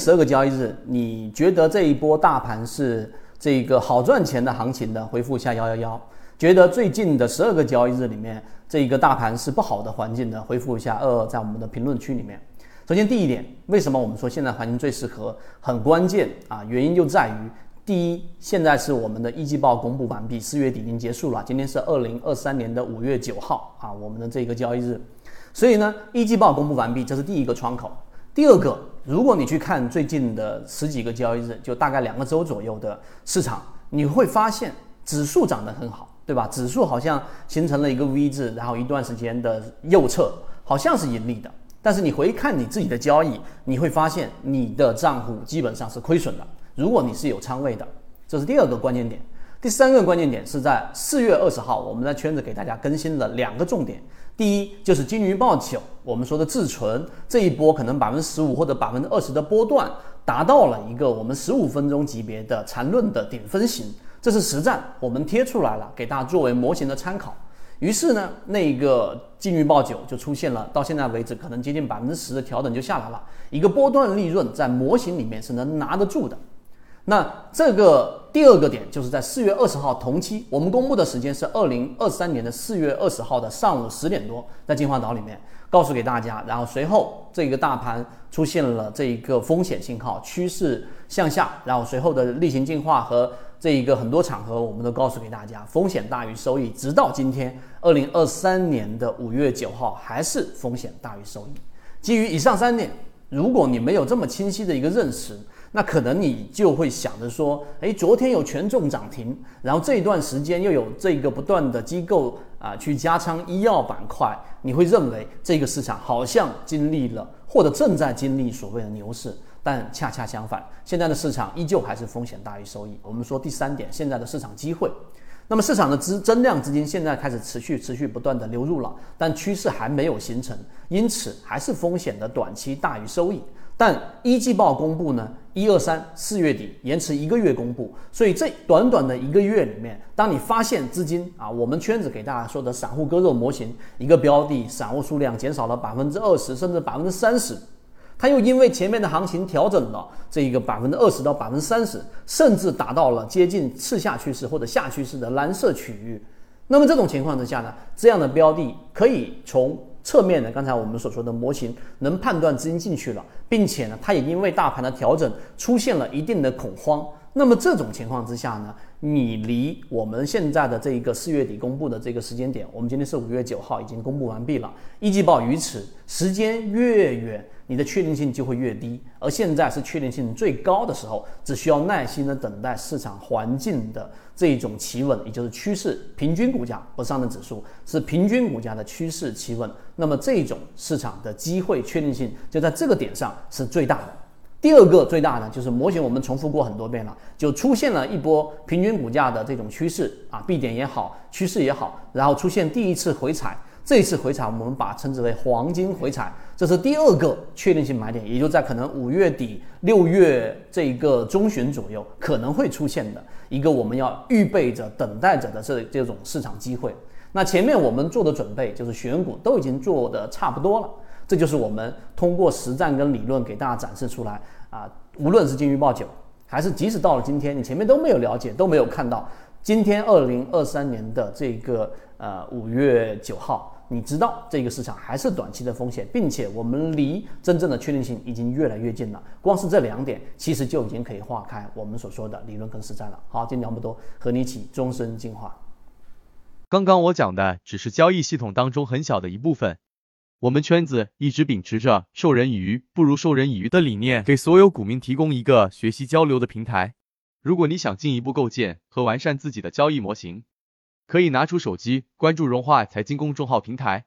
十二个交易日，你觉得这一波大盘是这个好赚钱的行情的？回复一下幺幺幺。觉得最近的十二个交易日里面，这一个大盘是不好的环境的？回复一下二二，在我们的评论区里面。首先第一点，为什么我们说现在环境最适合？很关键啊，原因就在于第一，现在是我们的一季报公布完毕，四月底已经结束了，今天是二零二三年的五月九号啊，我们的这个交易日，所以呢，一季报公布完毕，这是第一个窗口。第二个，如果你去看最近的十几个交易日，就大概两个周左右的市场，你会发现指数涨得很好，对吧？指数好像形成了一个 V 字，然后一段时间的右侧好像是盈利的，但是你回看你自己的交易，你会发现你的账户基本上是亏损的。如果你是有仓位的，这是第二个关键点。第三个关键点是在四月二十号，我们在圈子给大家更新了两个重点。第一就是金鱼报九，我们说的自存这一波可能百分之十五或者百分之二十的波段，达到了一个我们十五分钟级别的缠论的顶分型，这是实战，我们贴出来了，给大家作为模型的参考。于是呢，那个金鱼报九就出现了，到现在为止可能接近百分之十的调整就下来了，一个波段利润在模型里面是能拿得住的。那这个第二个点就是在四月二十号同期，我们公布的时间是二零二三年的四月二十号的上午十点多，在金华岛里面告诉给大家，然后随后这个大盘出现了这一个风险信号，趋势向下，然后随后的例行进化和这一个很多场合我们都告诉给大家，风险大于收益，直到今天二零二三年的五月九号还是风险大于收益。基于以上三点，如果你没有这么清晰的一个认识，那可能你就会想着说，哎，昨天有权重涨停，然后这一段时间又有这个不断的机构啊去加仓医药板块，你会认为这个市场好像经历了或者正在经历所谓的牛市，但恰恰相反，现在的市场依旧还是风险大于收益。我们说第三点，现在的市场机会，那么市场的资增量资金现在开始持续持续不断的流入了，但趋势还没有形成，因此还是风险的短期大于收益。但一季报公布呢，一二三四月底延迟一个月公布，所以这短短的一个月里面，当你发现资金啊，我们圈子给大家说的散户割肉模型，一个标的散户数量减少了百分之二十甚至百分之三十，它又因为前面的行情调整了这一个百分之二十到百分之三十，甚至达到了接近次下趋势或者下趋势的蓝色区域，那么这种情况之下呢，这样的标的可以从。侧面的，刚才我们所说的模型能判断资金进去了，并且呢，它也因为大盘的调整出现了一定的恐慌。那么这种情况之下呢，你离我们现在的这一个四月底公布的这个时间点，我们今天是五月九号，已经公布完毕了。一季报于此时间越远，你的确定性就会越低。而现在是确定性最高的时候，只需要耐心的等待市场环境的这种企稳，也就是趋势平均股价不上的指数，是平均股价的趋势企稳。那么这种市场的机会确定性就在这个点上是最大的。第二个最大的就是模型，我们重复过很多遍了，就出现了一波平均股价的这种趋势啊，B 点也好，趋势也好，然后出现第一次回踩，这一次回踩我们把称之为黄金回踩，这是第二个确定性买点，也就在可能五月底六月这一个中旬左右可能会出现的一个我们要预备着等待着的这这种市场机会。那前面我们做的准备就是选股都已经做的差不多了。这就是我们通过实战跟理论给大家展示出来啊，无论是金鱼报九，还是即使到了今天，你前面都没有了解，都没有看到，今天二零二三年的这个呃五月九号，你知道这个市场还是短期的风险，并且我们离真正的确定性已经越来越近了。光是这两点，其实就已经可以化开我们所说的理论跟实战了。好，今天聊不多，和你一起终身进化。刚刚我讲的只是交易系统当中很小的一部分。我们圈子一直秉持着授人以鱼不如授人以渔的理念，给所有股民提供一个学习交流的平台。如果你想进一步构建和完善自己的交易模型，可以拿出手机关注融化财经公众号平台。